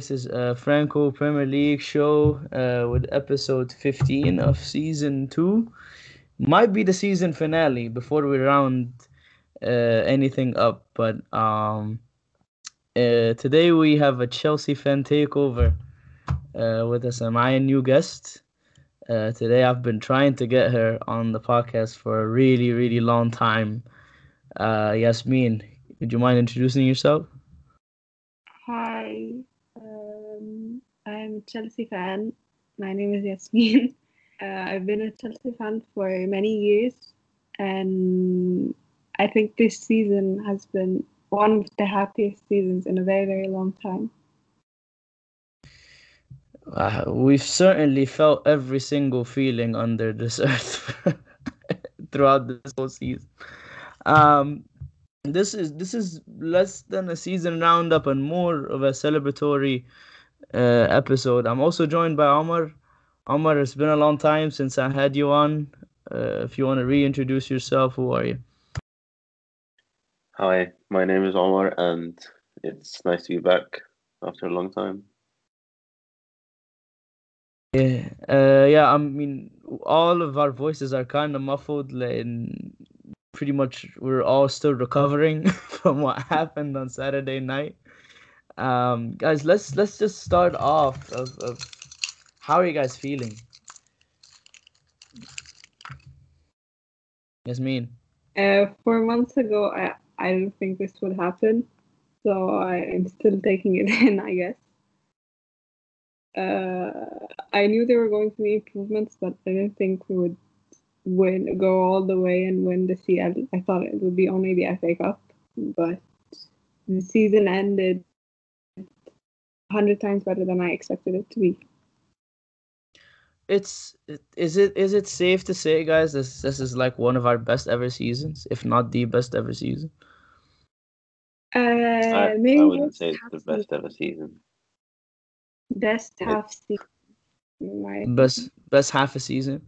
This is a Franco Premier League show uh, with episode 15 of season 2. Might be the season finale before we round uh, anything up, but um, uh, today we have a Chelsea fan takeover uh, with us. Am I a new guest? Uh, today I've been trying to get her on the podcast for a really, really long time. Uh, Yasmin, would you mind introducing yourself? Hi, um, Chelsea fan. My name is Yasmin. Uh, I've been a Chelsea fan for many years, and I think this season has been one of the happiest seasons in a very, very long time. Uh, we've certainly felt every single feeling under this earth throughout this whole season. Um, this is this is less than a season roundup and more of a celebratory uh, episode. I'm also joined by Omar. Omar, it's been a long time since I had you on. Uh, if you want to reintroduce yourself, who are you? Hi, my name is Omar, and it's nice to be back after a long time. Yeah, uh, yeah. I mean, all of our voices are kind of muffled, and pretty much we're all still recovering from what happened on Saturday night. Um, guys, let's let's just start off of, of how are you guys feeling? Yasmin. Uh, four months ago, I, I didn't think this would happen, so I am still taking it in, I guess. Uh, I knew there were going to be improvements, but I didn't think we would win, go all the way and win the CL. I thought it would be only the FA Cup, but the season ended hundred times better than I expected it to be. It's is it is it safe to say, guys, this this is like one of our best ever seasons, if not the best ever season? Uh, I, maybe I wouldn't best say it's half the season- best ever season. Best half season. my Best best half a season.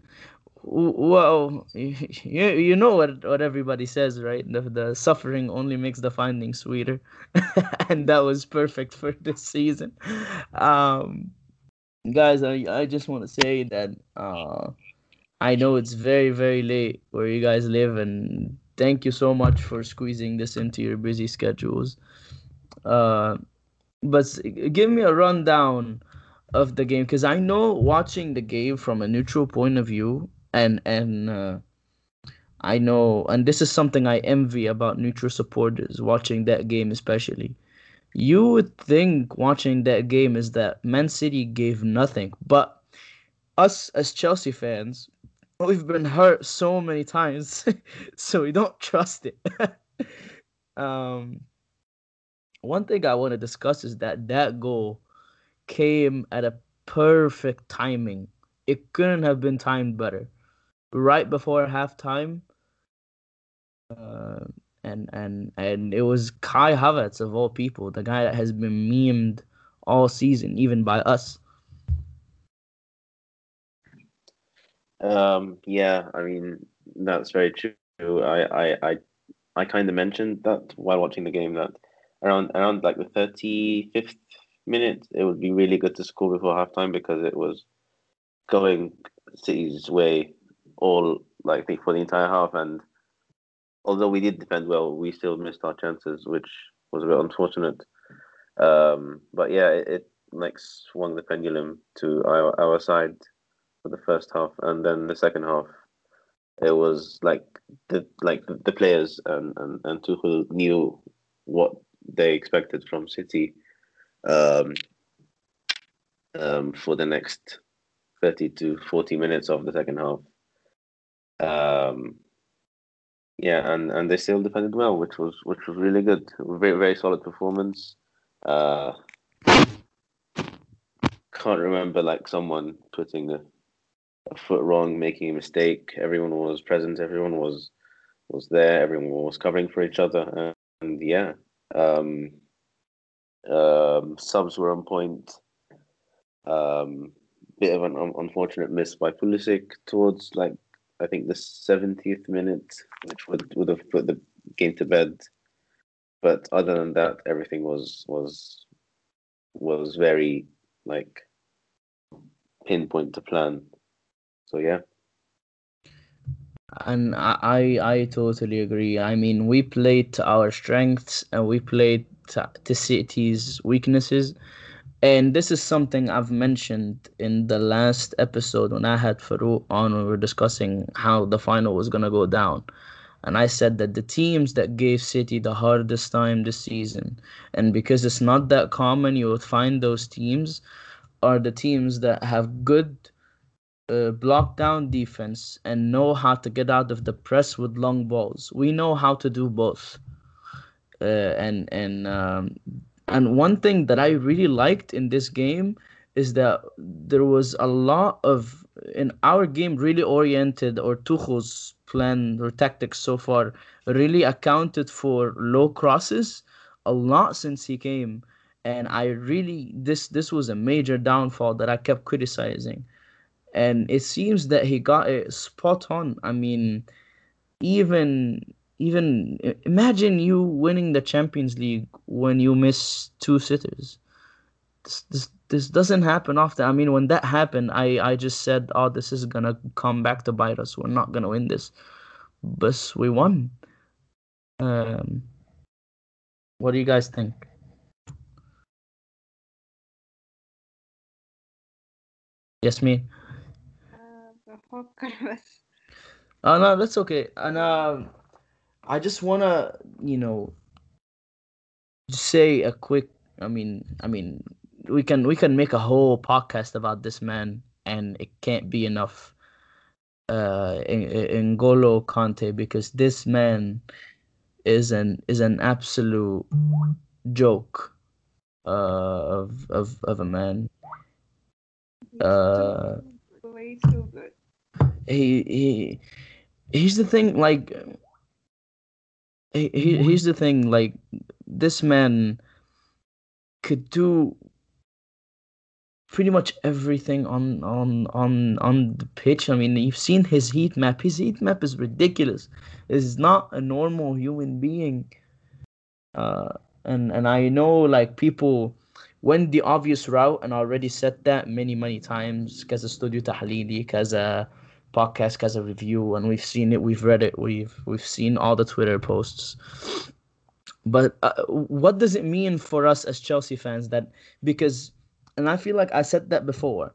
Well, you you know what what everybody says, right? The the suffering only makes the finding sweeter, and that was perfect for this season. Um, guys, I I just want to say that uh, I know it's very very late where you guys live, and thank you so much for squeezing this into your busy schedules. Uh, but give me a rundown of the game because I know watching the game from a neutral point of view and and uh, I know and this is something I envy about neutral supporters watching that game especially. You would think watching that game is that Man City gave nothing, but us as Chelsea fans, we've been hurt so many times, so we don't trust it. um, one thing I want to discuss is that that goal came at a perfect timing. It couldn't have been timed better. Right before halftime, uh, and and and it was Kai Havertz of all people, the guy that has been memed all season, even by us. Um, yeah, I mean that's very true. I I I, I kind of mentioned that while watching the game that around around like the thirty fifth minute, it would be really good to score before halftime because it was going City's way all like the- for the entire half. And although we did defend well, we still missed our chances, which was a bit unfortunate. Um, but yeah, it, it like swung the pendulum to our, our side for the first half, and then the second half, it was like the like the, players and and and Tuchel knew what they expected from City, um, um, for the next thirty to forty minutes of the second half. Um, yeah, and and they still defended well, which was which was really good. Very very solid performance. Uh, can't remember like someone putting a, a foot wrong, making a mistake. Everyone was present. Everyone was was there. Everyone was covering for each other, and, and yeah, um, um, subs were on point. Um, bit of an un- unfortunate miss by Pulisic towards like I think the seventieth minute, which would would have put the game to bed. But other than that, everything was was was very like pinpoint to plan. So yeah, And I, I I totally agree. I mean, we played to our strengths and we played to, to City's weaknesses. And this is something I've mentioned in the last episode when I had Farouk on we were discussing how the final was gonna go down. And I said that the teams that gave City the hardest time this season, and because it's not that common, you would find those teams are the teams that have good uh, block down defense and know how to get out of the press with long balls. We know how to do both. Uh, and and um, and one thing that I really liked in this game is that there was a lot of in our game really oriented or Tuchel's plan or tactics so far really accounted for low crosses a lot since he came and I really this this was a major downfall that I kept criticizing and it seems that he got it spot on. I mean, even even i- imagine you winning the Champions League when you miss two sitters. This this this doesn't happen often. I mean, when that happened, I I just said, "Oh, this is gonna come back to bite us. We're not gonna win this," but we won. Um, what do you guys think? Yes, me. آه، بفكر بس Oh no, that's okay. I just wanna, you know, say a quick. I mean, I mean, we can we can make a whole podcast about this man, and it can't be enough. Uh, in N'Golo Kante, because this man is an is an absolute joke. Uh, of of of a man. Uh, way too good he he here's the thing like he, he- here's the thing like this man could do pretty much everything on on on on the pitch i mean you've seen his heat map his heat map is ridiculous is not a normal human being uh and and i know like people went the obvious route and already said that many many times كذا استوديو تحليلي كذا podcast has a review, and we've seen it, we've read it, we've we've seen all the Twitter posts. But uh, what does it mean for us as Chelsea fans that because, and I feel like I said that before,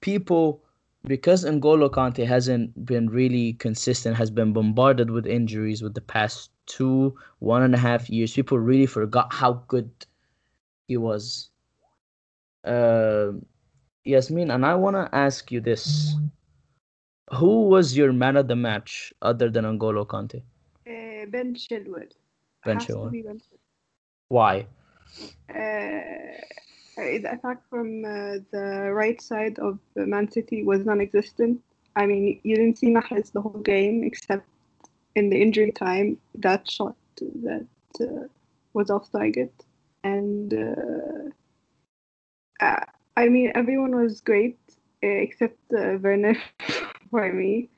people because N'Golo Kante hasn't been really consistent, has been bombarded with injuries with the past two, one and a half years, people really forgot how good he was. Uh, Yasmin, and I want to ask you this. Who was your man of the match other than N'Golo Kante? Uh, ben Chilwell. Ben Chilwell. ben Chilwell. Why? Uh, the attack from uh, the right side of Man City was non-existent. I mean, you didn't see Mahrez the whole game except in the injury time that shot that uh, was off target, and uh, uh, I mean everyone was great uh, except uh, Werner for me.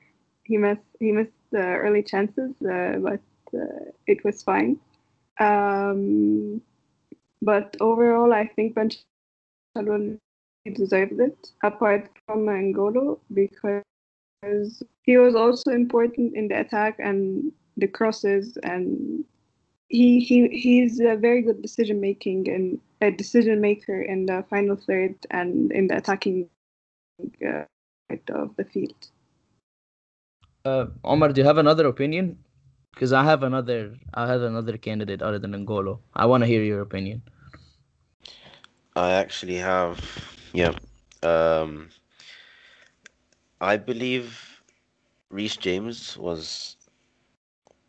He missed he missed the early chances, uh, but uh, it was fine. Um, but overall, I think Ben deserved it, apart from N'Golo, because he was also important in the attack and the crosses, and he he he's a very good decision making and a decision maker in the final third and in the attacking uh, of the field. Uh, Omar, do you have another opinion? Because I have another, I have another candidate other than N'Golo. I want to hear your opinion. I actually have, yeah. Um, I believe Reece James was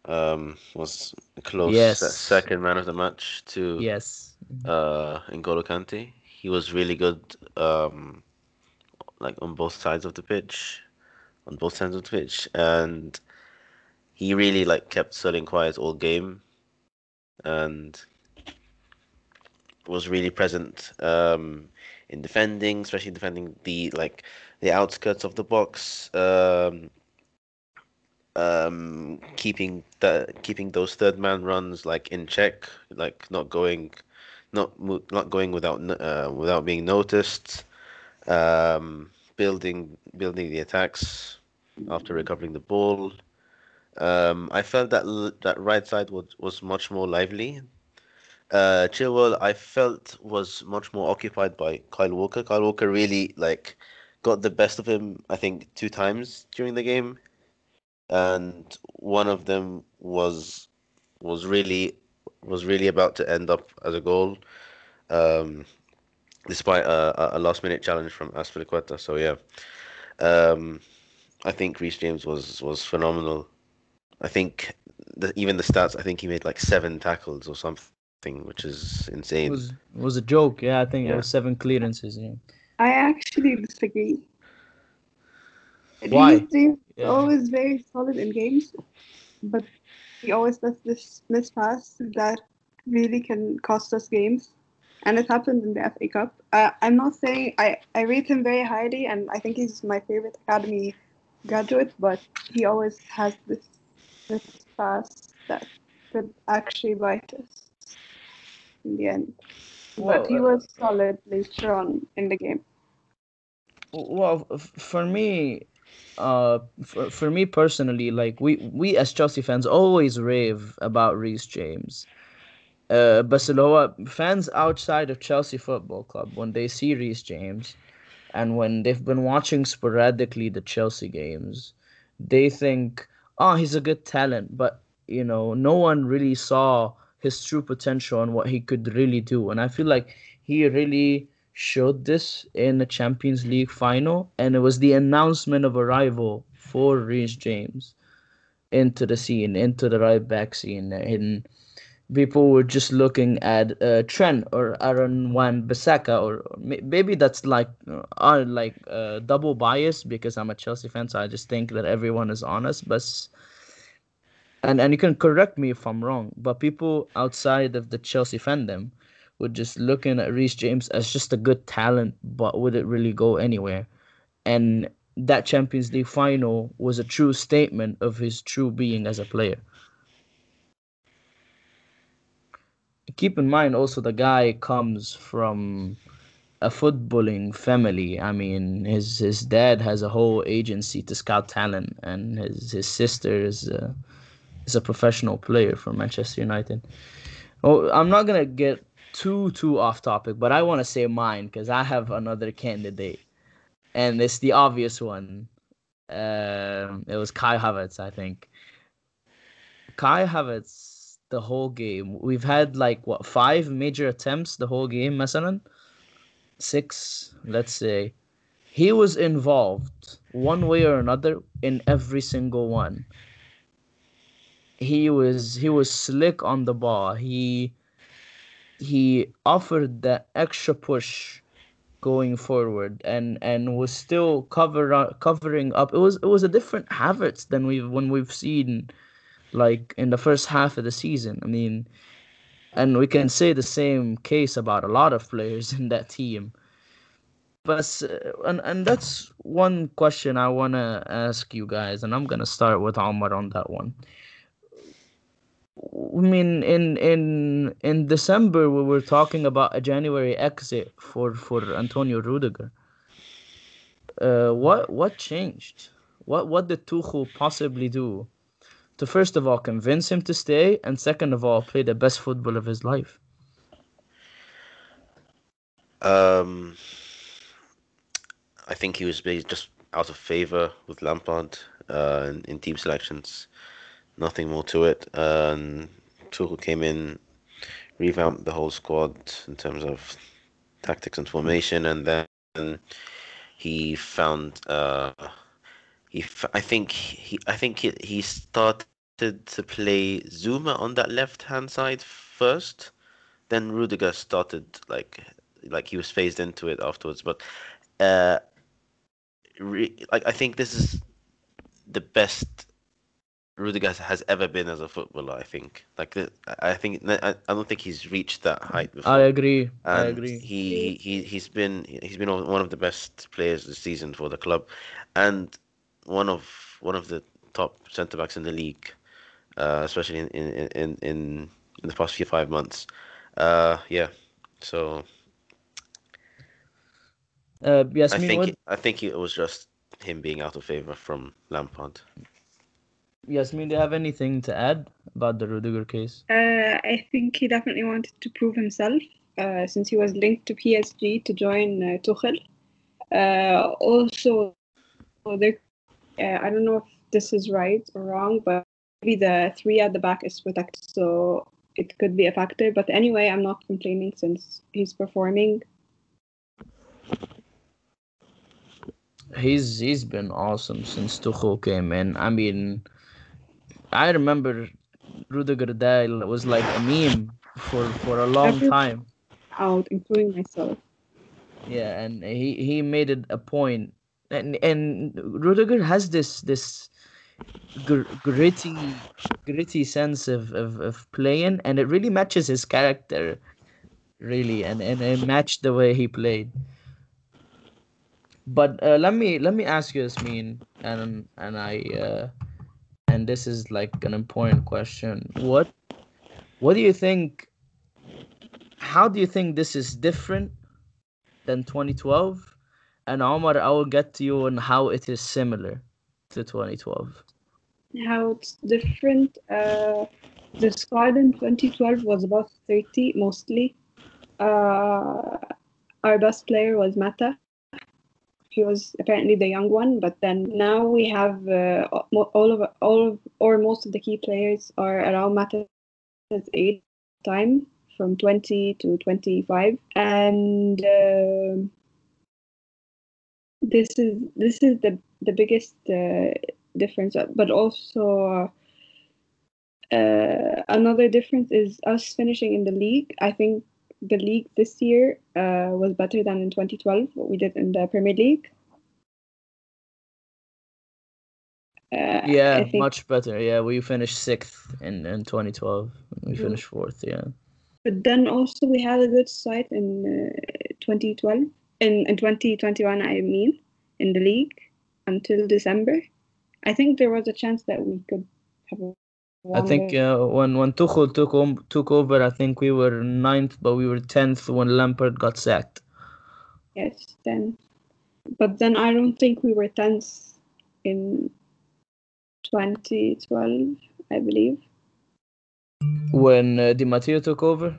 um was a close Yes. second man of the match to Yes. uh N'Golo Kante. He was really good um like on both sides of the pitch, on both sides of the pitch, and he really like kept Sterling quiet all game, and was really present um in defending, especially defending the like the outskirts of the box, um, um, keeping the keeping those third man runs like in check, like not going, not not going without uh, without being noticed, um, building building the attacks after recovering the ball. Um, I felt that that right side was was much more lively. Uh, Chilwell, I felt was much more occupied by Kyle Walker. Kyle Walker really like got the best of him. I think two times during the game, and one of them was was really was really about to end up as a goal, um, despite a, a last minute challenge from Azpilicueta. So yeah, um, I think Reece James was was phenomenal. I think the, even the stats. I think he made like seven tackles or something, which is It insane. was it was a joke. Yeah, I think it was seven clearances. Yeah. I actually disagree. Why? Reece James Yeah. always very solid in games, but he always does this miss pass that really can cost us games. And it happened in the FA Cup. I, I'm not saying I, I rate him very highly, and I think he's my favorite academy graduate, but he always has this this pass that could actually bite us in the end. but he Well, uh, was solid later on in the game. Well, for me, uh, for, for me personally, like we we as Chelsea fans always rave about Reece James. Uh, fans outside of Chelsea Football Club when they see Reece James, and when they've been watching sporadically the Chelsea games, they think, oh, he's a good talent, but you know, no one really saw his true potential and what he could really do. And I feel like he really showed this in the Champions League final, and it was the announcement of arrival for Reece James into the scene, into the right back scene, and people were just looking at uh, Trent or Aaron Wan Bissaka, or, or maybe that's like uh, uh, like uh, double bias because I'm a Chelsea fan, so I just think that everyone is honest, but. And, and you can correct me if I'm wrong, but people outside of the Chelsea fandom were just looking at Reece James as just a good talent, but would it really go anywhere? And that Champions League final was a true statement of his true being as a player. Keep in mind also the guy comes from a footballing family. I mean, his his dad has a whole agency to scout talent, and his his sister is uh, is a professional player for Manchester United. Oh, I'm not gonna get too too off topic, but I want to say mine because I have another candidate, and it's the obvious one. Um, it was Kai Havertz, I think. Kai Havertz, the whole game. We've had like what five major attempts the whole game, مثلا? Six, let's say. He was involved one way or another in every single one. He was he was slick on the ball. He he offered that extra push going forward and and was still cover covering up. It was it was a different Havertz than we've when we've seen like in the first half of the season. I mean, and we can say the same case about a lot of players in that team. But and and that's one question I wanna ask you guys, and I'm gonna start with Omar on that one. I mean, in in in December we were talking about a January exit for for Antonio Rudiger. Uh, what what changed? What what did Tuchel possibly do to first of all convince him to stay, and second of all play the best football of his life? Um, I think he was just out of favor with Lampard uh, in, in team selections. Nothing more to it. Um, Tuchel came in, revamped the whole squad in terms of tactics and formation, and then he found. Uh, he, f- I think he, I think he, he started to play Zouma on that left hand side first, then Rudiger started like like he was phased into it afterwards. But uh, re- like I think this is the best Rudiger has ever been as a footballer. I think like I think I, I don't think he's reached that height before. I agree. I agree. He he he's been he's been one of the best players this season for the club, and one of one of the top centre backs in the league, uh, especially in in, in in in the past few five months. Uh, yeah. So Uh, I Yasmin, think what, it, I think it was just him being out of favor from Lampard. Yasmin, do you have anything to add about the Rudiger case? Uh, I think he definitely wanted to prove himself uh, since he was linked to PSG to join uh, Tuchel. Uh, also, there, uh, I don't know if this is right or wrong, but maybe the three at the back is protected, so it could be a factor. But anyway, I'm not complaining since he's performing. He's he's been awesome since Tuchel came in. I mean, I remember Rudiger Dahl was like a meme for for a long time. Out, including myself. Yeah, and he he made it a point, and and Rudiger has this this gr- gritty gritty sense of, of of playing, and it really matches his character, really, and and it matched the way he played. But uh, let me let me ask you, Yasmin, and and I uh, and this is like an important question. What what do you think? How do you think this is different than 2012? And Omar, I will get to you on how it is similar to 2012. How it's different. Uh, the squad in 2012 was about 30 mostly. Uh, our best player was Mata. He was apparently the young one, but then now we have uh, all of all of, or most of the key players are around Mata's age time from 20 to 25, and uh, this is this is the the biggest uh, difference. But also uh, another difference is us finishing in the league. I think the league this year uh, was better than in 2012, what we did in the Premier League. Uh, Yeah, think, much better. Yeah, we finished sixth in, in 2012. We Mhm. finished fourth, yeah. But then also we had a good side in uh, 2012, in, in 2021, I mean, in the league until December. I think there was a chance that we could have. I think uh, when when Tuchel took om- took over, I think we were ninth, but we were tenth when Lampard got sacked. Yes, then. But then I don't think we were tense in 2012, I believe. When uh, Di Matteo took over,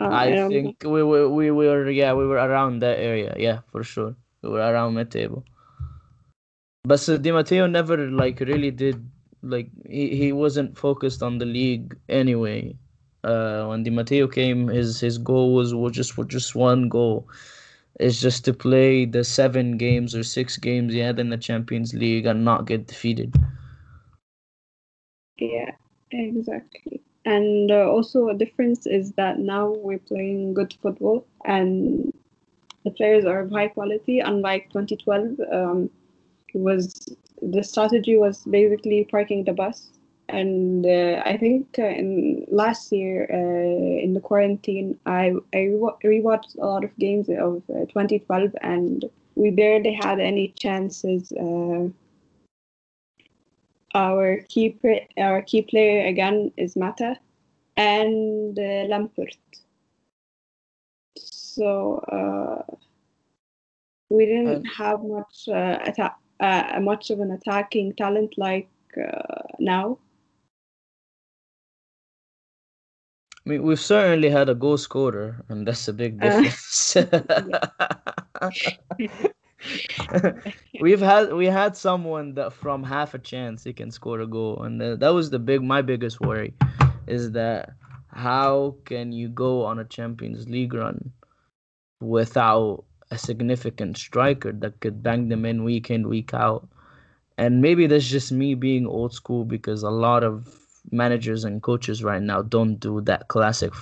I think we were we were yeah we were around that area. Yeah, for sure, we were around mid table. But so Di Matteo never like really did like he, he wasn't focused on the league anyway. Uh, when Di Matteo came, his his goal was, was just was just one goal. It's just to play the seven games or six games he had in the Champions League and not get defeated. Yeah, exactly. And uh, also a difference is that now we're playing good football and the players are of high quality. Unlike 2012, um, was the strategy was basically parking the bus. And uh, I think uh, in last year uh, in the quarantine, I I rewa- rewatched a lot of games of uh, 2012, and we barely had any chances. Our key pre- our key player again is Mata and uh, Lampard. So uh, we didn't have much uh, atta- uh, much of an attacking talent like uh, now. I mean, we've certainly had a goal scorer, and that's a big Uh, difference. We've had we had someone that from half a chance he can score a goal, and uh, that was the big my biggest worry, is that how can you go on a Champions League run without a significant striker that could bang them in week in week out? And maybe that's just me being old school because a lot of managers and coaches right now don't do that classic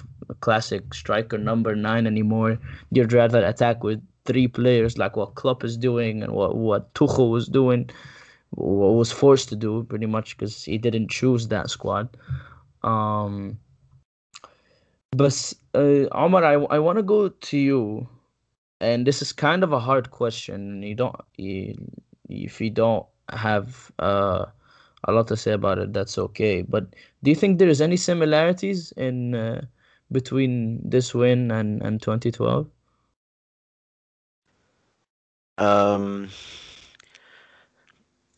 classic striker number nine anymore. You'd rather attack with three players like what Klopp is doing and what what Tuchel was doing, was forced to do pretty much because he didn't choose that squad. Um, but uh, Omar, I I want to go to you, and this is kind of a hard question. You don't you, if you don't have uh a lot to say about it, that's okay. But do you think there's any similarities in uh, between this win and and 2012? Um,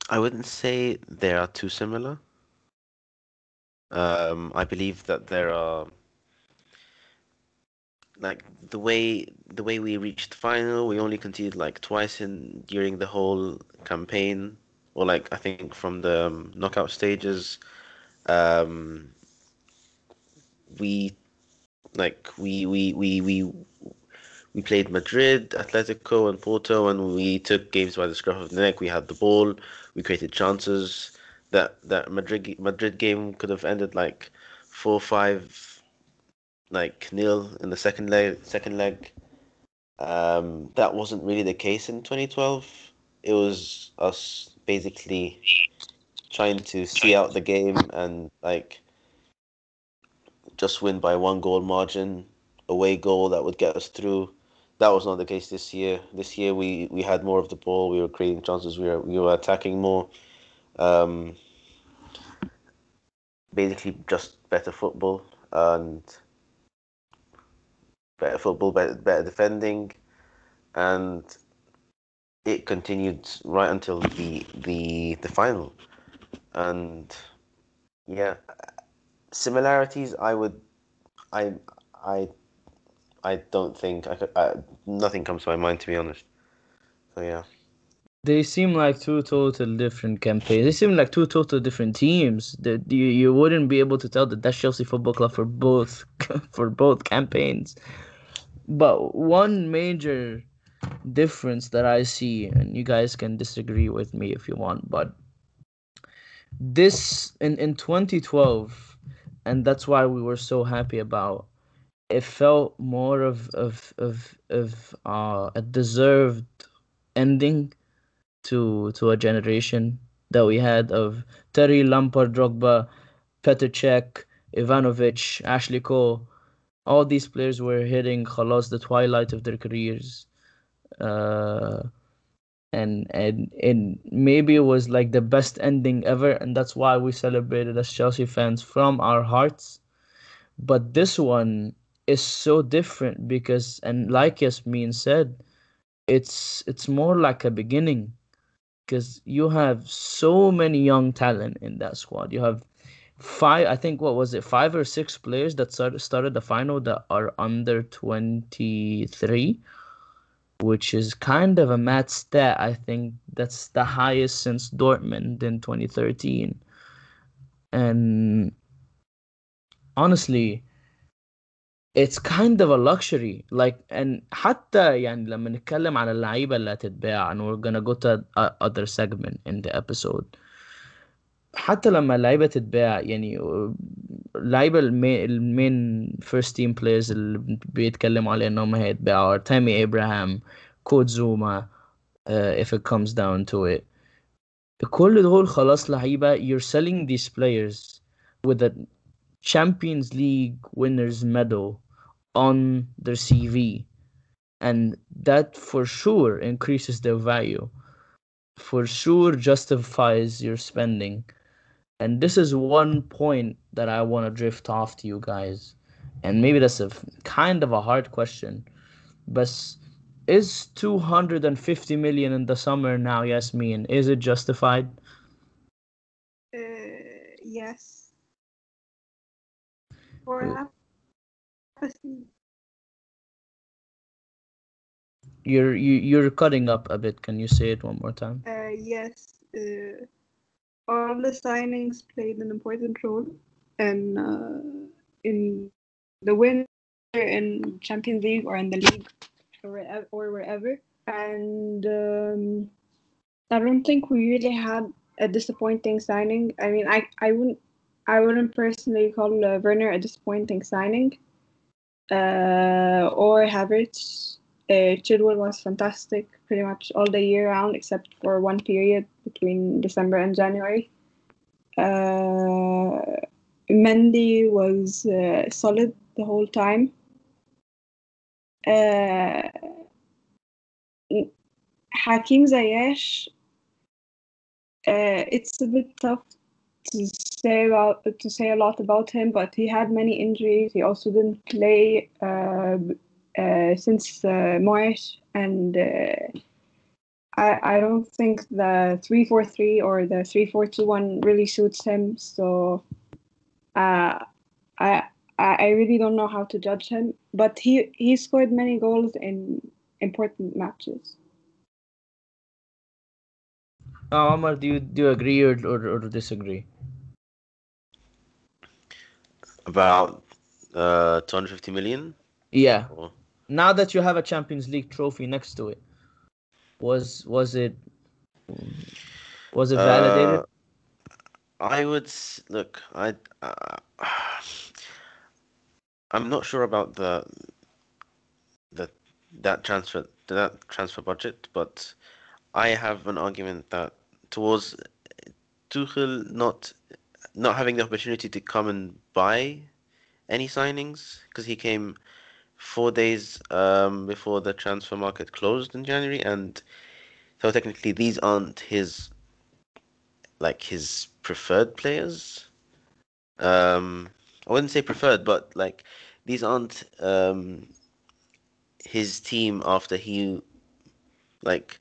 I wouldn't say they are too similar. Um, I believe that there are like the way the way we reached final, we only conceded like twice in during the whole campaign, or like I think from the um, knockout stages. Um, we like we we we we we played Madrid, Atletico, and Porto, and we took games by the scruff of the neck. We had the ball, we created chances. That that Madrid Madrid game could have ended like four five, like nil in the second leg. Second leg. Um, that wasn't really the case in 2012. It was us basically trying to see out the game and like just win by one goal margin, away goal that would get us through. That was not the case this year. This year we, we had more of the ball. We were creating chances. We were we were attacking more. Um, basically, just better football and better football, better, better defending, and it continued right until the the the final. And yeah, similarities. I would, I I I don't think I could. I, nothing comes to my mind to be honest. So yeah. They seem like two total different campaigns. They seem like two total different teams. That you you wouldn't be able to tell that that's Chelsea Football Club for both for both campaigns. But one major difference that I see, and you guys can disagree with me if you want, but this in in 2012, and that's why we were so happy about it felt more of of of of uh, a deserved ending to to a generation that we had of Terry Lampard, Drogba, Petr Cech, Ivanovic, Ashley Cole. All these players were hitting khalas the twilight of their careers. Uh, and and and maybe it was like the best ending ever, and that's why we celebrated as Chelsea fans from our hearts. But this one is so different because and like Yasmin said, it's it's more like a beginning because you have so many young talent in that squad. You have five, I think, what was it, five or six players that started started the final that are under twenty three, which is kind of a mad stat. I think that's the highest since Dortmund in twenty thirteen, and honestly it's kind of a luxury like and حتى يعني لما نتكلم على اللعيبة اللي هتتباع and we're gonna go to a other segment in the episode حتى لما اللعيبة تتباع يعني اللعيبة المين, المين first team players اللي بيتكلموا على انهم هيتباعوا تامي ابراهام كود زوما uh, if it comes down to it كل دول خلاص لعيبة you're selling these players with a Champions League winners medal on their CV. And that for sure increases their value, for sure justifies your spending. And this is one point that I want to drift off to you guys. And maybe that's a kind of a hard question, but is 250 million in the summer now, Yasmin, is it justified? Uh, yes. For You're you, you're cutting up a bit. Can you say it one more time? Uh, yes, uh, all the signings played an important role, and uh, in the win in Champions League or in the league or wherever, or wherever. And um, I don't think we really had a disappointing signing. I mean, I I wouldn't I wouldn't personally call uh, Werner a disappointing signing, uh, or Havertz. Uh, Chilwell was fantastic pretty much all the year round except for one period between December and January. Uh, Mendy was uh, solid the whole time. Uh, Hakim Ziyech, uh, it's a bit tough to say about to say a lot about him, but he had many injuries. He also didn't play uh, uh, since uh, and uh, I I don't think the three four three or the three four two one really suits him. So uh, I I really don't know how to judge him, but he he scored many goals in important matches. Uh, Omar, do you do you agree or, or, or disagree? About uh, 250 million. Yeah. Or- Now that you have a Champions League trophy next to it, was was it was it validated? Uh, I would look. I uh, I'm not sure about the the that transfer that transfer budget, but I have an argument that towards Tuchel not not having the opportunity to come and buy any signings because he came four days um, before the transfer market closed in January, and so technically these aren't his like his preferred players. Um, I wouldn't say preferred, but like these aren't um, his team after he like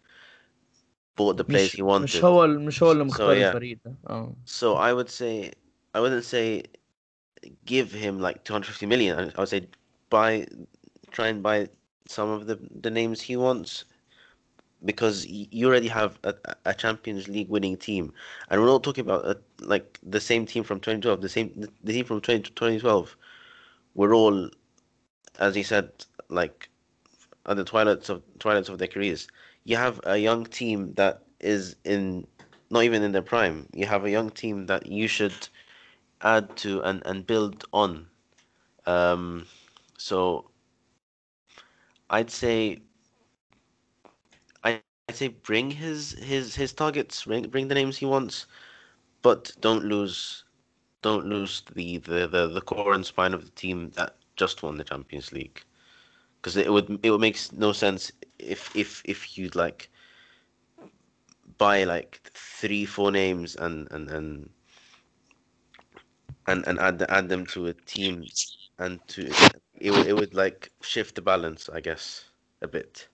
bought the players مش he wanted. مش هو ال- مش هو اللي So, مختار yeah. الفريق ده. اه So I would say I wouldn't say give him like 250 million. I I would say buy try and buy some of the the names he wants because y- you already have a, a Champions League winning team, and we're not talking about uh like the same team from 2012. The same the, the team from 20, 2012. We're all, as he said, like at the twilights of twilights of their careers. You have a young team that is in not even in their prime. You have a young team that you should add to and, and build on. Um, so I'd say I'd say bring his his his targets, bring bring the names he wants, but don't lose don't lose the the, the, the core and spine of the team that just won the Champions League. Because it would it would make no sense if if if you'd like buy like three four names and and and and, and add add them to a team and to it would it would like shift the balance I guess a bit.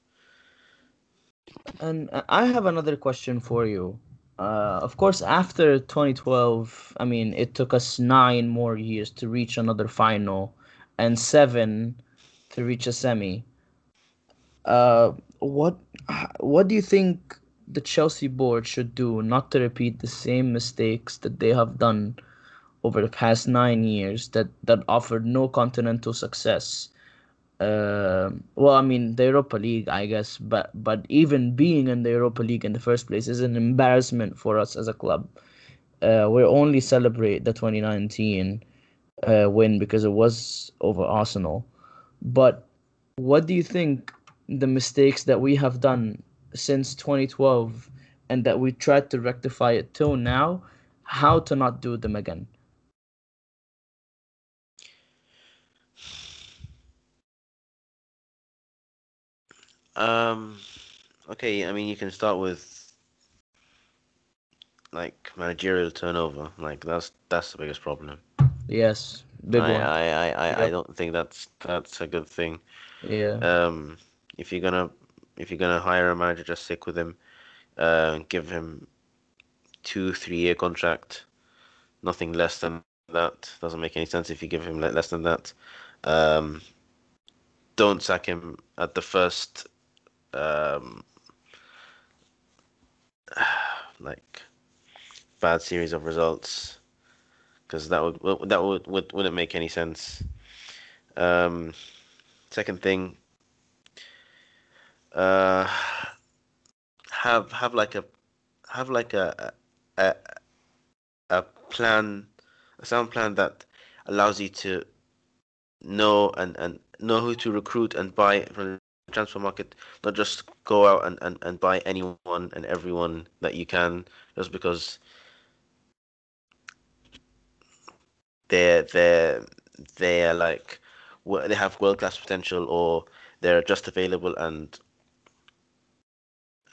And I have another question for you. Uh, of course, after 2012, I mean, it took us nine more years to reach another final, and seven to reach a semi. Uh, what what do you think the Chelsea board should do not to repeat the same mistakes that they have done over the past nine years that that offered no continental success? uh, well, I mean the Europa League, I guess, but but even being in the Europa League in the first place is an embarrassment for us as a club. Uh, we only celebrate the 2019 uh, win because it was over Arsenal. But what do you think the mistakes that we have done since 2012 and that we tried to rectify it till now, how to not do them again? Um, okay, I mean you can start with like managerial turnover. Like that's that's the biggest problem. Yes, big I, one. I, I, I, I don't think that's that's a good thing. Yeah. Um, if you're gonna if you're gonna hire a manager, just stick with him. Uh, give him two three year contract. Nothing less than that doesn't make any sense if you give him less than that. Um, don't sack him at the first um, like bad series of results because that would that would, would wouldn't make any sense. Um, second thing, uh, have have like a have like a a a plan, a sound plan that allows you to know and and know who to recruit and buy from the transfer market not just go out and, and, and buy anyone and everyone that you can just because they're they're they're like they have world class potential or they're just available and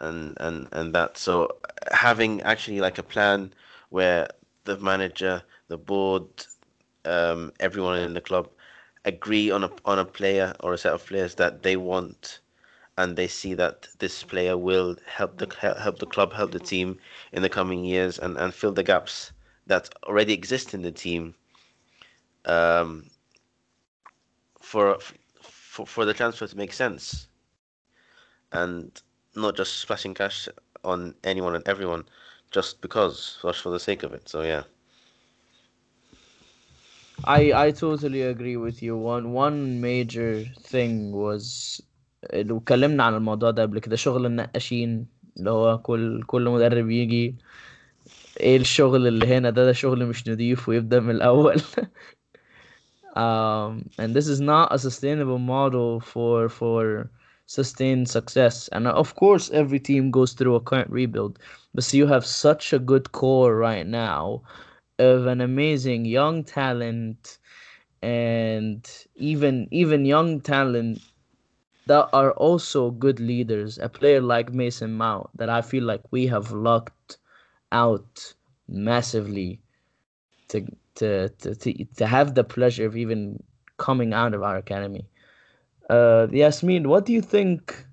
and and and that. So having actually like a plan where the manager the board um everyone in the club agree on a on a player or a set of players that they want and they see that this player will help the help the club help the team in the coming years and and fill the gaps that already exist in the team um for for for the transfer to make sense. And not just splashing cash on anyone and everyone just because just for the sake of it so yeah I I totally agree with you. One one major thing was اللي اتكلمنا عن الموضوع ده قبل كده شغل النقاشين اللي هو كل كل مدرب يجي ايه الشغل اللي هنا ده ده شغل مش نضيف ويبدأ من الأول. um, and this is not a sustainable model for for sustained success. And uh, of course, every team goes through a current rebuild, but you have such a good core right now of an amazing young talent and even even young talent that are also good leaders. A player like Mason Mount that I feel like we have lucked out massively to to to to, to have the pleasure of even coming out of our academy. Uh, Yasmin, what do you think?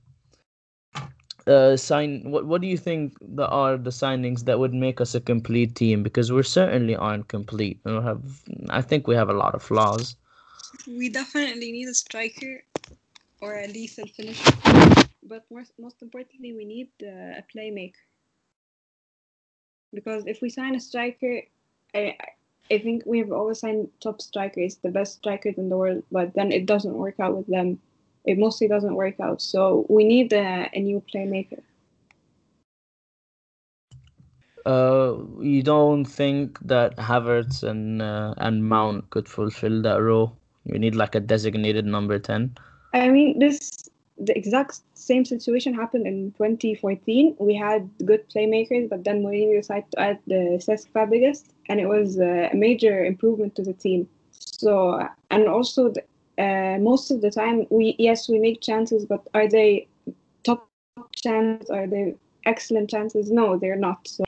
Uh, sign. What What do you think that are the signings that would make us a complete team? Because we certainly aren't complete. We have. I think we have a lot of flaws. We definitely need a striker or at least a finisher. But most, most importantly, we need uh, a playmaker. Because if we sign a striker, I, I think we have always signed top strikers, the best strikers in the world, but then it doesn't work out with them. It mostly doesn't work out. So we need a, a new playmaker. Uh, you don't think that Havertz and uh, and Mount could fulfill that role? You need like a designated number ten. I mean, this the exact same situation happened in 2014. We had good playmakers, but then Mourinho decided to add the Cesc Fabregas, and it was a major improvement to the team. So, and also, the, uh, most of the time, we yes, we make chances, but are they top chances? Are they excellent chances? No, they're not. So,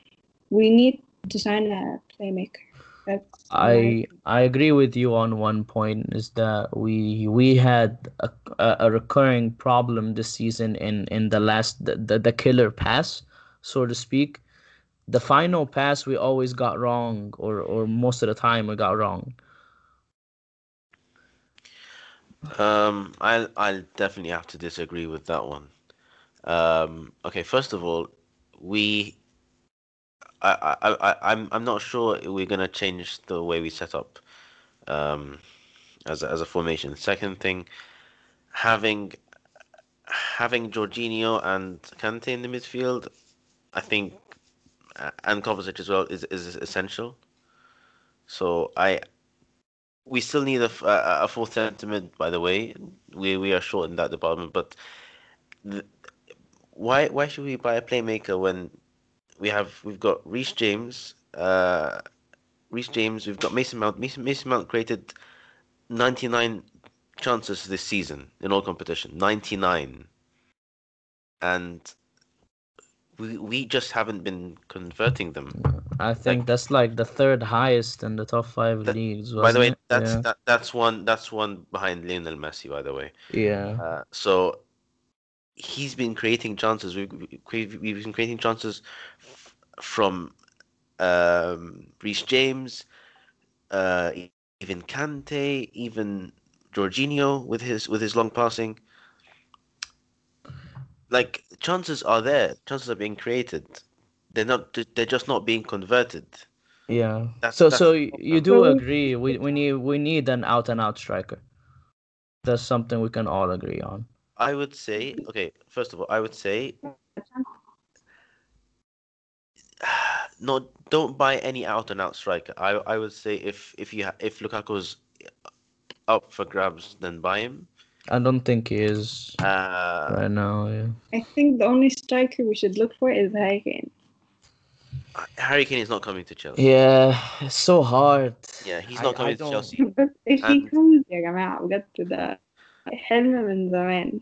we need to sign a playmaker. That's I I agree with you on one point is that we we had a, a, a recurring problem this season in in the last the, the, the killer pass so to speak. The final pass we always got wrong or or most of the time we got wrong. Um, I'll I'll definitely have to disagree with that one. Um, okay, first of all, we I I I I'm I'm not sure we're gonna change the way we set up um as a, as a formation. Second thing, having having Jorginho and Kante in the midfield, I think, uh, and Kovacic as well is is essential. So I we still need a a fourth centre by the way. We we are short in that department, but the, why why should we buy a playmaker when we have we've got Reece James, uh, Reece James, we've got Mason Mount. Mason, Mason Mount created ninety nine chances this season in all competition, ninety nine, and we we just haven't been converting them. I think that's like the third highest in the top five That- leagues By the way, it? that's yeah. that, that's one that's one behind Lionel Messi. By the way. yeah Uh, so he's been creating chances. We've, we've been creating chances f- from um, Reece James, uh, even Kante, even Jorginho with his with his long passing. like chances are there. Chances are being created. They're not. They're just not being converted. Yeah. That's- so that's so you do agree we we need we need an out and out striker. That's something we can all agree on. I would say, okay, first of all, I would say, no, don't buy any out and out striker. I I would say if if you if Lukaku's up for grabs, then buy him. I don't think he is uh, right now. Yeah. I think the only striker we should look for is Harry Kane. Harry Kane is not coming to Chelsea. Yeah, it's so hard. Yeah, he's not I, coming I to Chelsea. if and... he comes, yeah, I'm out. We'll get to that. حلم من زمان.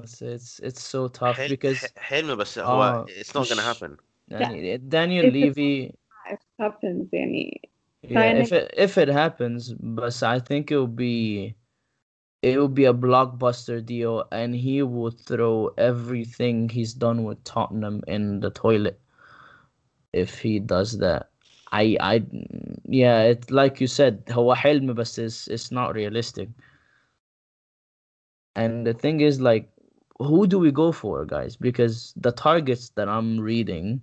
It's it's, it's so tough Hel- because He- Helme بس آه، هو it's not gonna مش- happen. يعني Daniel If it- Levy If it happens يعني Yeah, if Signing- it if it happens, but I think it will be it will be a blockbuster deal, and he will throw everything he's done with Tottenham in the toilet if he does that. I I yeah, it like you said, هو حلم بس it's, it's not realistic. And the thing is like who do we go for, guys? Because the targets that I'm reading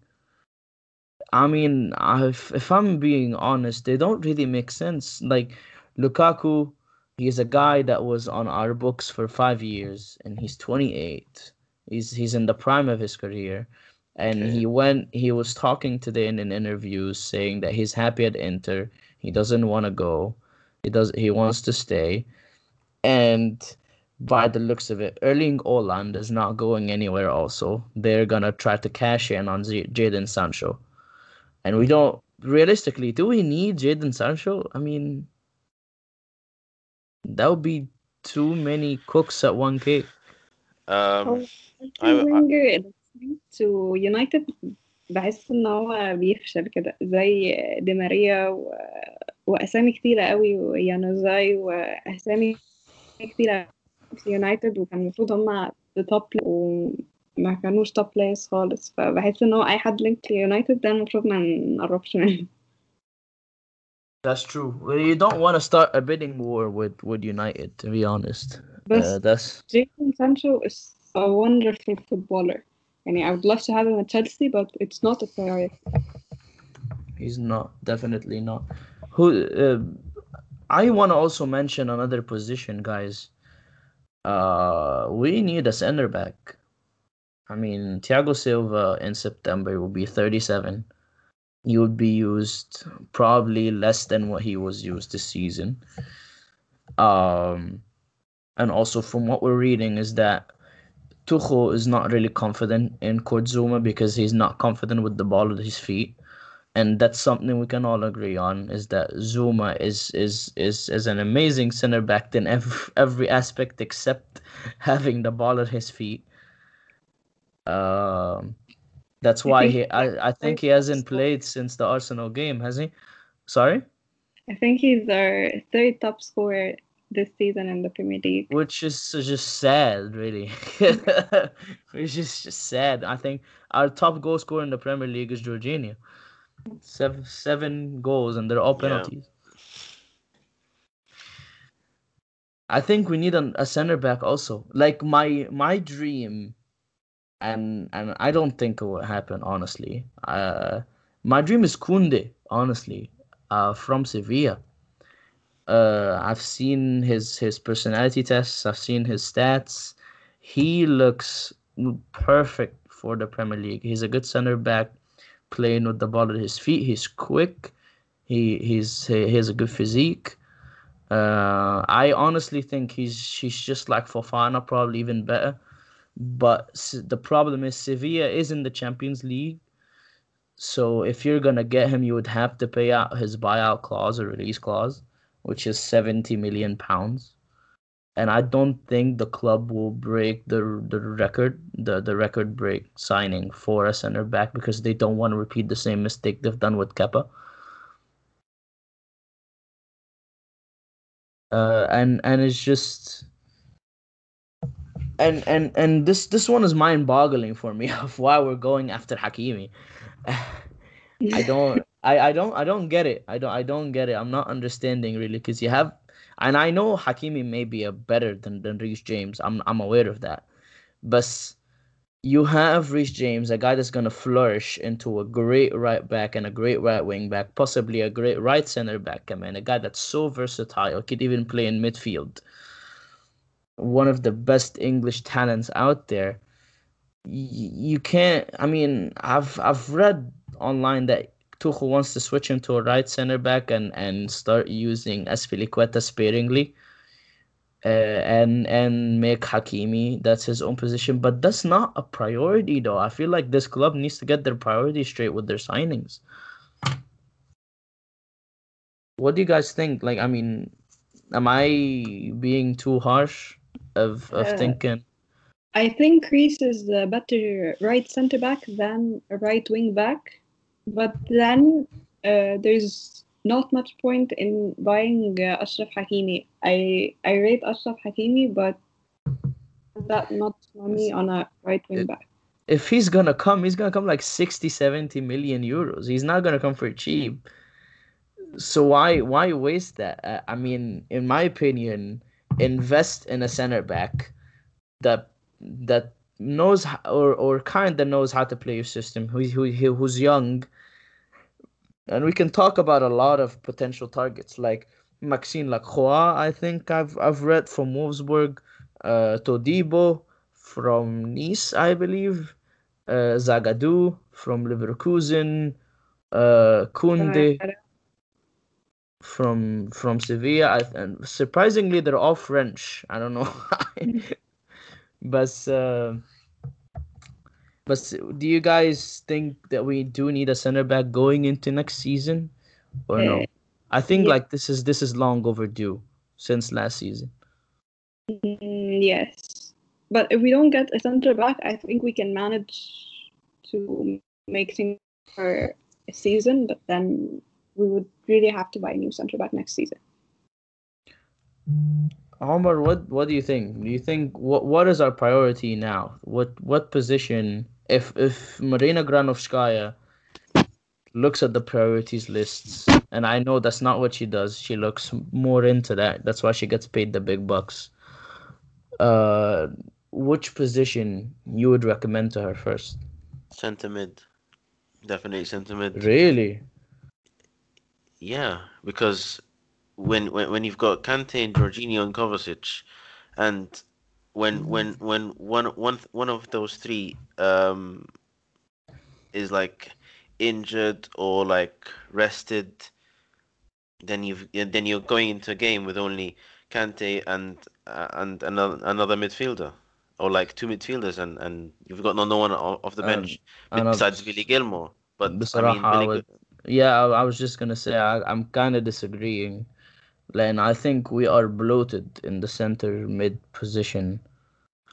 I mean, if, if I'm being honest, they don't really make sense. Like Lukaku, he's a guy that was on our books for five years, and he's 28. He's he's in the prime of his career, and Okay. he went. He was talking today in an interview saying that he's happy at Inter. He doesn't want to go. He does. He wants to stay, and by the looks of it. Erling Haaland is not going anywhere. Also, they're gonna try to cash in on Z- Jadon Sancho, and we don't realistically do we need Jadon Sancho? I mean, that would be too many cooks at one cake. Um, وينجر تو يونايتد بحس ان هو بيفشل كده زي ديماريا و... واسامي كتيره قوي ويانوزاي واسامي كتيره يونايتد وكان المفروض هم توب وما كانوش توب بلايرز خالص فبحس ان اي حد لينك ليونايتد ده المفروض ما نقربش منه That's true. You don't want to start a bidding war with with United, to be honest. Uh, that's Jadon Sancho is a wonderful footballer. يعني I would love to have him at Chelsea, but it's not a priority. He's not definitely not. Who uh, I want to also mention another position, guys. Uh, we need a center back. I mean, Thiago Silva in September will be 37. He would be used probably less than what he was used this season. Um, and also from what we're reading is that Tuchel is not really confident in Kurt Zouma because he's not confident with the ball at his feet and that's something we can all agree on is that Zouma is is is is an amazing center back in every every aspect except having the ball at his feet. Um, that's why he I, I think he hasn't played since the Arsenal game, has he? Sorry, I think he's our third top scorer this season in the Premier League. which is just sad, really. Which is just sad. I think our top goal scorer in the Premier League is Jorginho. Seven seven goals and they're all Yeah. penalties. I think we need an, a center back also. Like my my dream, and and I don't think it will happen honestly. Uh, my dream is Kunde honestly, uh, from Sevilla. Uh, I've seen his his personality tests. I've seen his stats. He looks perfect for the Premier League. He's a good center back, playing with the ball at his feet. He's quick. He he's he has a good physique. Uh, I honestly think he's he's just like Fofana, probably even better. But the problem is Sevilla is in the Champions League, so if you're gonna get him, you would have to pay out his buyout clause or release clause, which is seventy million pounds. And I don't think the club will break the the record, the, the record break signing for a center back because they don't want to repeat the same mistake they've done with Kepa. uh, and and it's just and and and this this one is mind boggling for me of why we're going after Hakimi. I don't I, I don't I don't get it. I don't I don't get it. I'm not understanding really because you have and I know Hakimi may be a better than than Reece James. I'm I'm aware of that. But you have Reece James, a guy that's gonna flourish into a great right back and a great right wing back, possibly a great right center back. I mean, a guy that's so versatile, could even play in midfield. One of the best English talents out there. You can't. I mean, I've I've read online that Tuchel wants to switch him to a right center back and and start using Azpilicueta sparingly uh, and and make Hakimi that's his own position. But that's not a priority though. I feel like this club needs to get their priorities straight with their signings. What do you guys think? Like, I mean, am I being too harsh of of Uh, thinking? I think Reece is a better right centre back than a right wing back, but then uh, there's not much point in buying uh, Ashraf Hakimi. I I rate Ashraf Hakimi, but that much money on a right wing back. If he's gonna come, he's gonna come like 60, 70 million euros. He's not gonna come for cheap. So why why waste that? Uh, I mean, in my opinion, invest in a center back that that knows h- or or kind that knows how to play your system. Who who- who's young, and we can talk about a lot of potential targets like Maxime Lacroix. I think I've I've read from Wolfsburg, uh, Todibo from Nice, I believe, uh, Zagadou from Leverkusen, uh, Kunde from from Sevilla. I, and surprisingly, they're all French. I don't know why, but uh, but do you guys think that we do need a center back going into next season, or no? Uh, I think yeah. like this is this is long overdue since last season. Mm, yes, but if we don't get a centre back, I think we can manage to make things for a season. But then we would really have to buy a new centre back next season. Omar, what what do you think? Do you think what what is our priority now? What what position if if Marina Granovskaya looks at the priorities lists and I know that's not what she does. She looks more into that. That's why she gets paid the big bucks. Uh which position you would recommend to her first? Centre mid. Definitely centre mid. Really? Yeah, because when when when you've got Kante and Jorginho and Kovacic, and when mm-hmm. when when one one one of those three um is like injured or like rested then you've then you're going into a game with only Kante and uh, and another another midfielder or like two midfielders and and you've got no, no one off the uh, bench um, besides Billy Gilmour but I mean, Billy... yeah I, I, was just gonna say I, I'm kind of disagreeing Len, I think we are bloated in the center mid position.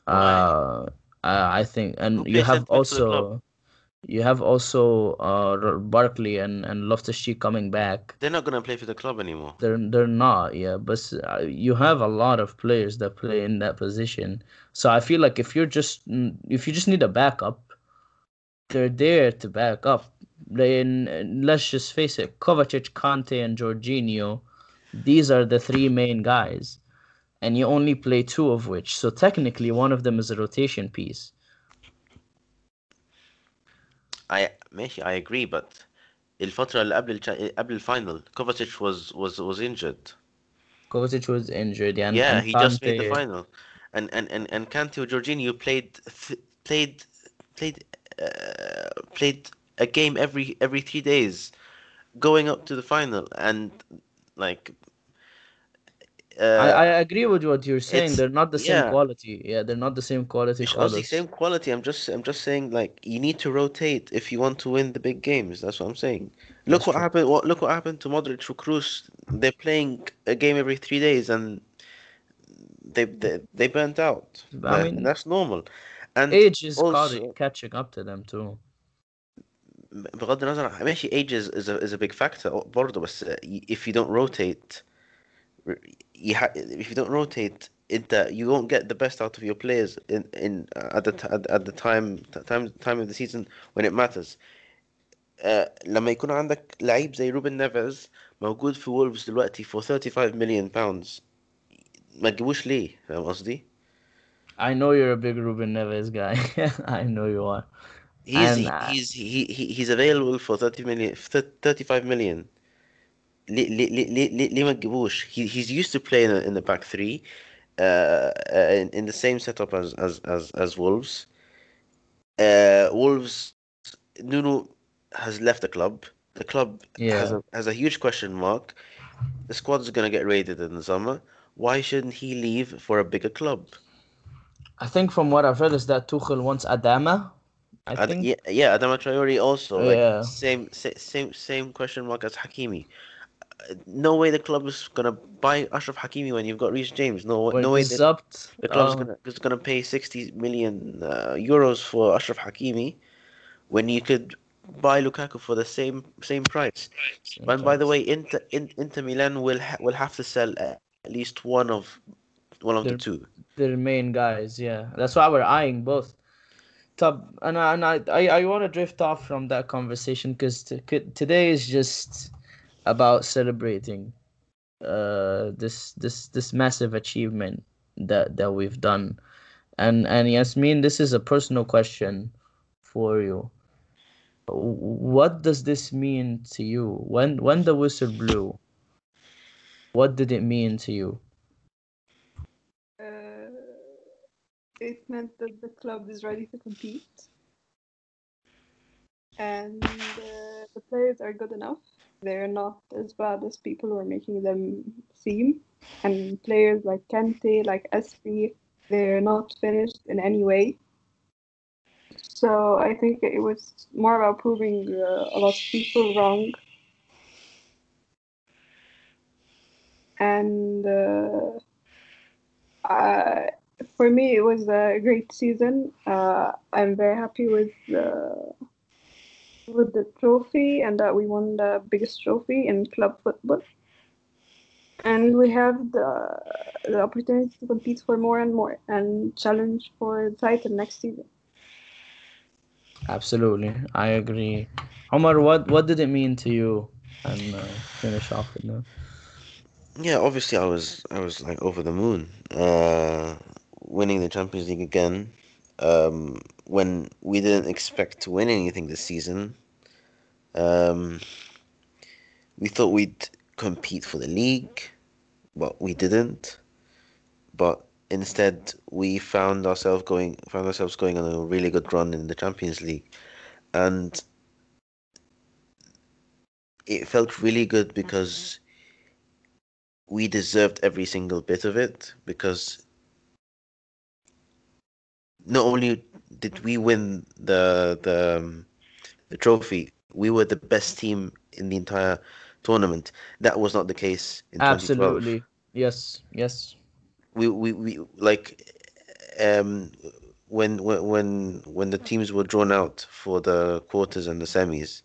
Uh, I, I think, and you have centre mid for the club? also, you have also uh Barkley and and Loftus Cheek coming back. they're not gonna play for the club anymore. They're they're not, yeah, but uh, you have a lot of players that play in that position. So I feel like if you're just if you just need a backup, they're there to back up. Then uh, let's just face it, Kovacic, Kante, and Jorginho, these are the three main guys, and you only play two of which. So technically, one of them is a rotation piece. I ماشي I agree but الفترة اللي قبل الش... قبل الفاينل Kovacic was was was injured. Kovacic was injured, yeah, and, yeah, and he just made the Kante- final. And and and and Kante or Jorginho played th- played played uh, played a game every every three days, going up to the final and like uh, I, I, agree with what you're saying. They're not the same yeah. quality. Yeah, they're not the same quality. It's not the same quality. I'm just I'm just saying like you need to rotate if you want to win the big games. That's what I'm saying. Look That's what true. happened. What, look what happened to Modric for Kroos. They're playing a game every three days and they they, they burnt out. I mean, and that's normal. And age is also, catching up to them too. بغض النظر ماشي age is, is, a, is a big factor برضه بس if you don't rotate you ha- if you don't rotate انت you won't get the best out of your players in in at the t- at, at the time time time of the season when it matters uh, لما يكون عندك لعيب زي روبن نيفيز موجود في وولفز دلوقتي for 35 million pounds ما تجيبوش ليه فاهم قصدي؟ I know you're a big Ruben Neves guy. I know you are. He's And, uh, he's he, he he's available for 30 million, thir- 35 million. Li- li- li- li- li- ليه ما تجيبوش? He he's used to play in, the- in the back three, uh, uh, in, in the same setup as as as, as Wolves. Uh, Wolves, Nuno has left the club. The club has Yeah. a has a huge question mark. The squad's gonna get raided in the summer. Why shouldn't he leave for a bigger club? I think from what I've heard is that Tuchel wants Adama. I Ad- think. yeah, yeah, Adama Traore also. Like, Yeah. Same, same, same question mark as Hakimi. Uh, No way the club is gonna buy Ashraf Hakimi when you've got Reece James. No, When no way the, the club's uh, gonna is gonna pay sixty million uh, euros for Ashraf Hakimi when you could buy Lukaku for the same same price. And by the way, Inter in, Inter Milan will ha- will have to sell at least one of one of the two. the main guys. Yeah, that's why we're eyeing both. Top and I, and I I, I want to drift off from that conversation because today is just about celebrating uh this this this massive achievement that that we've done, and and Yasmin, this is a personal question for you. What does this mean to you? When when the whistle blew, what did it mean to you? Uh, it meant that the club is ready to compete. And uh, the players are good enough. They're not as bad as people are making them seem. And players like Kante, like Azpi, they're not finished in any way. So I think it was more about proving uh, a lot of people wrong. And uh, uh, for me, it was a great season. Uh, I'm very happy with the with the trophy and that we won the biggest trophy in club football. And we have the, the opportunity to compete for more and more and challenge for the title next season. Absolutely, I agree. Omar, what what did it mean to you? And uh, finish off with that. Yeah, obviously I was I was like over the moon. Uh, winning the Champions League again. Um, when we didn't expect to win anything this season. Um, we thought we'd compete for the league, but we didn't. But instead, we found ourselves going found ourselves going on a really good run in the Champions League, and it felt really good because we deserved every single bit of it because not only did we win the the um, the trophy, we were the best team in the entire tournament. That was not the case in Absolutely, yes, yes. We we, we like um when when when when the teams were drawn out for the quarters and the semis,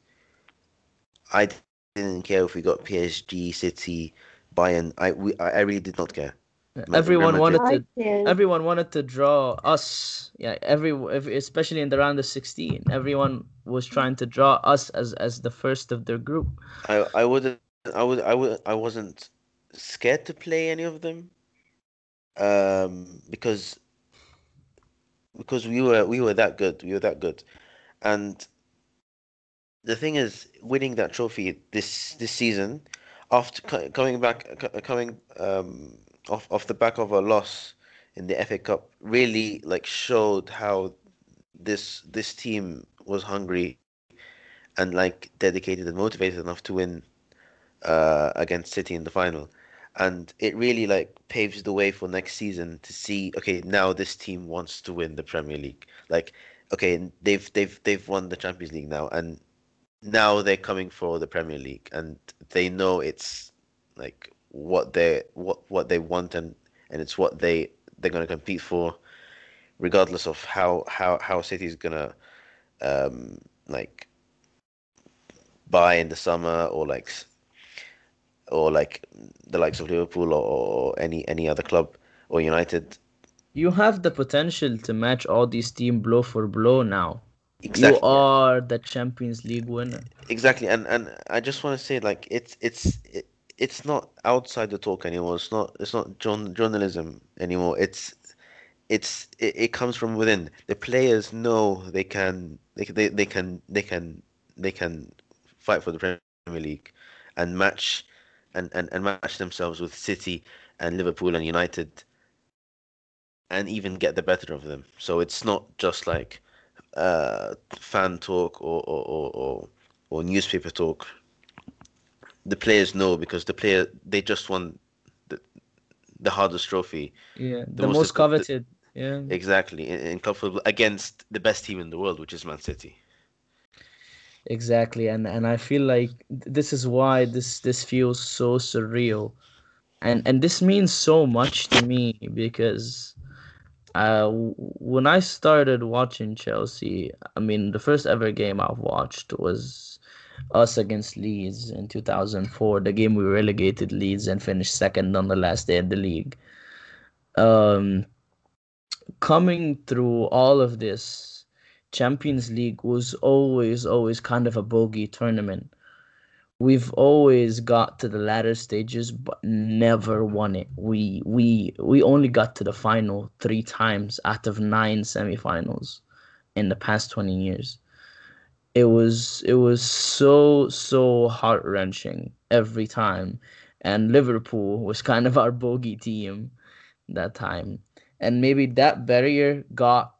I didn't care if we got PSG, City, Bayern. I we I I really did not care. Real Everyone wanted to. Everyone wanted to draw us. Yeah, every, every especially in the round of sixteen, everyone was trying to draw us as as the first of their group. I I wouldn't I would I would I wasn't scared to play any of them. Um because because we were we were that good. We were that good. And the thing is winning that trophy this this season after coming back coming um off off the back of a loss in the FA Cup really like showed how this this team was hungry and like dedicated and motivated enough to win uh, against City in the final. And it really like paves the way for next season to see okay now this team wants to win the Premier League. Like okay they've they've they've won the Champions League now and now they're coming for the Premier League and they know it's like what they what what they want and and it's what they they're going to compete for regardless of how how how City is going to um like buy in the summer or like or like the likes of Liverpool or, or any any other club or United. You have the potential to match all these teams blow for blow now. Exactly. You are the Champions League winner. Exactly, and and I just want to say like it's it's it, it's not outside the talk anymore. It's not it's not journ- journalism anymore. It's it's it, it comes from within. The players know they can they they, they can they can they can fight for the Premier League and match and, and, and match themselves with City and Liverpool and United and even get the better of them. So it's not just like uh, fan talk or or, or, or or newspaper talk. The players know because the player they just won the the hardest trophy Yeah, The the, most most coveted. Yeah. exactly in, in club football against the best team in the world, which is Man City. Exactly, and and I feel like this is why this this feels so surreal, and and this means so much to me because, uh, when I started watching Chelsea, I mean the first ever game I've watched was us against Leeds in 2004, the game we relegated Leeds and finished second on the last day of the league. Um, coming through all of this. Champions League was always, always kind of a bogey tournament. We've always got to the latter stages, but never won it. We we we only got to the final three times out of nine semifinals in the past twenty years. It was it was so so heart wrenching every time, and Liverpool was kind of our bogey team that time, and maybe that barrier got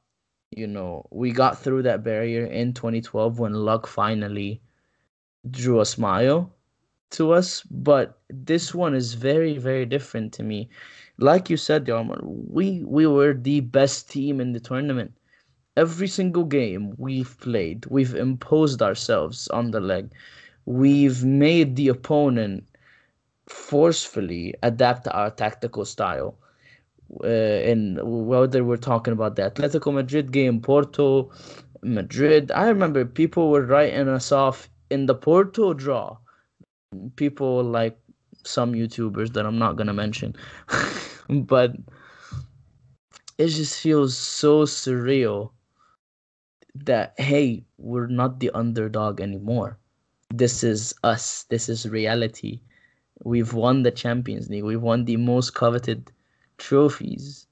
you know, we got through that barrier in 2012 when luck finally drew a smile to us. But this one is very, very different to me. Like you said, Yarman, we we were the best team in the tournament. Every single game we've played, we've imposed ourselves on the leg. We've made the opponent forcefully adapt our tactical style uh, in whether we're talking about the Atletico Madrid game, Porto, Madrid. I remember people were writing us off in the Porto draw. People like some YouTubers that I'm not gonna mention, but it just feels so surreal that hey, we're not the underdog anymore. This is us. This is reality. We've won the Champions League. We've won the most coveted trophies,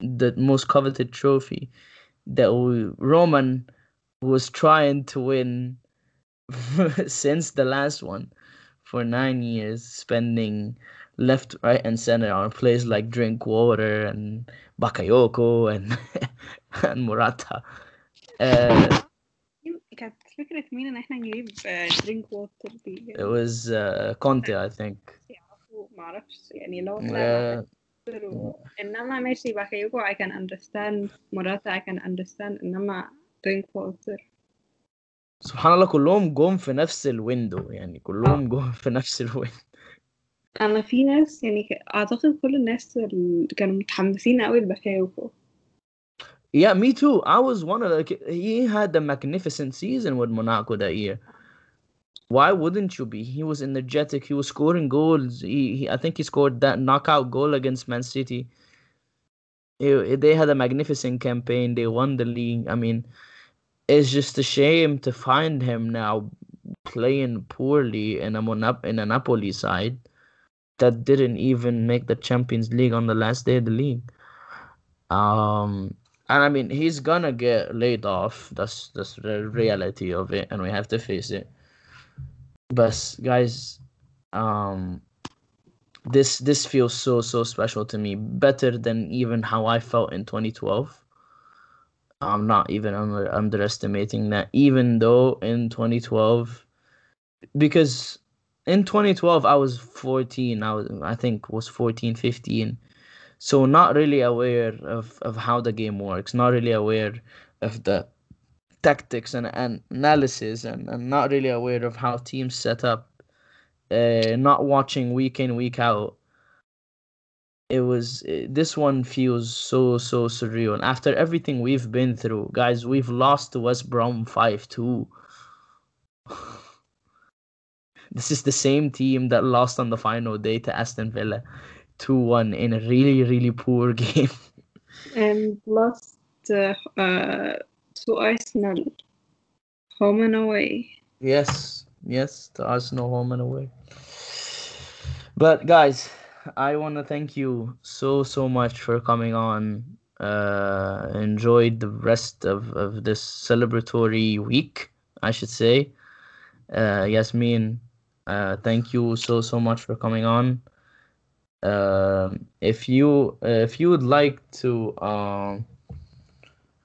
the most coveted trophy that we, Roman was trying to win since the last one for nine years, spending left, right, and center on players like Drinkwater and Bakayoko and and Murata. Uh, كانت فكرة مين إن إحنا نجيب درينك ووتر دي؟ It was uh, Conte, I think. معرفش يعني لو إنما ماشي باكايوكو I can understand موراتا I can understand إنما درينك ووتر سبحان الله كلهم جم في نفس الويندو يعني كلهم جم في نفس الويندو أنا في ناس يعني أعتقد كل الناس كانوا متحمسين قوي لباكايوكو Yeah, me too. I was one of the. He had the magnificent season with Monaco that year. Why wouldn't you be? He was energetic. He was scoring goals. He, he I think he scored that knockout goal against Man City. He- they had a magnificent campaign. They won the league. I mean, it's just a shame to find him now playing poorly in a Monap- in a Napoli side that didn't even make the Champions League on the last day of the league. Um, and I mean, he's gonna get laid off. That's that's the reality of it, and we have to face it. But guys, um, this this feels so so special to me. Better than even how I felt in 2012. I'm not even under, underestimating that. Even though in 2012, because in 2012 I was 14. I was I think was 14, 15 so not really aware of, of how the game works not really aware of the tactics and, and analysis and, and not really aware of how teams set up uh, not watching week in week out. It was eh, this one feels so so surreal. After everything we've been through guys we've lost to west brom 5-2 this is the same team that lost on the final day to aston villa 2-1 in a really really poor game. And lost uh, uh, to Arsenal. Home and away. Yes yes to arsenal home and away. But guys i want to thank you so so much for coming on. Uh, enjoyed the rest of, of this celebratory week, I should say. Uh, Yasmin, uh, thank you so so much for coming on. Um, if you uh, if you would like to um,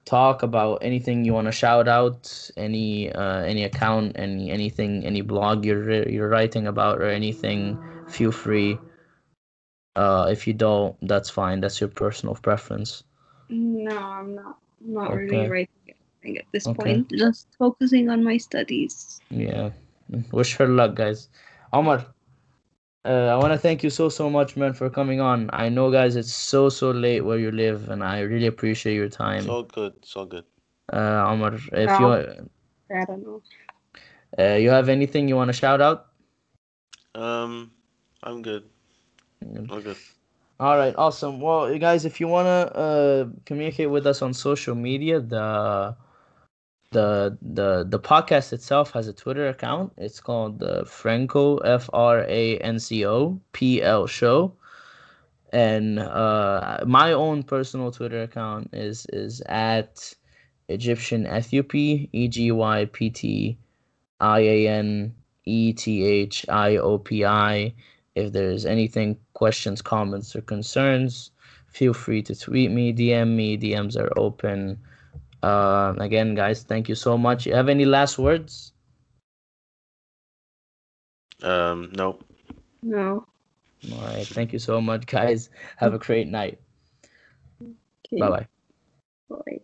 talk about anything you want to shout out, any uh, any account, any anything, any blog you're you're writing about or anything, feel free. Uh, if you don't, that's fine. That's your personal preference. No, I'm not. I'm not Okay. really writing anything at this Okay. point. Just focusing on my studies. Yeah. Wish her luck, guys. Omar, uh, I want to thank you so, so much, man, for coming on. I know, guys, it's so, so late where you live, and I really appreciate your time. It's all good. It's all good. Uh, Omar, if Yeah. you I don't know. uh, you have anything you want to shout out? Um, I'm good. All good. All right, awesome. Well, you guys, if you wanna uh communicate with us on social media, the the the the podcast itself has a Twitter account. It's called the Franco F R A N C O P L Show, and uh my own personal Twitter account is is at Egyptian Ethiopy E G Y P T I A N E T H I O P I. If there's anything, questions, comments, or concerns, feel free to tweet me, DM me. DMs are open. Uh, again, guys, thank you so much. You have any last words? Um, no. No. All right, thank you so much, guys. Have a great night. Okay. Bye bye. Bye.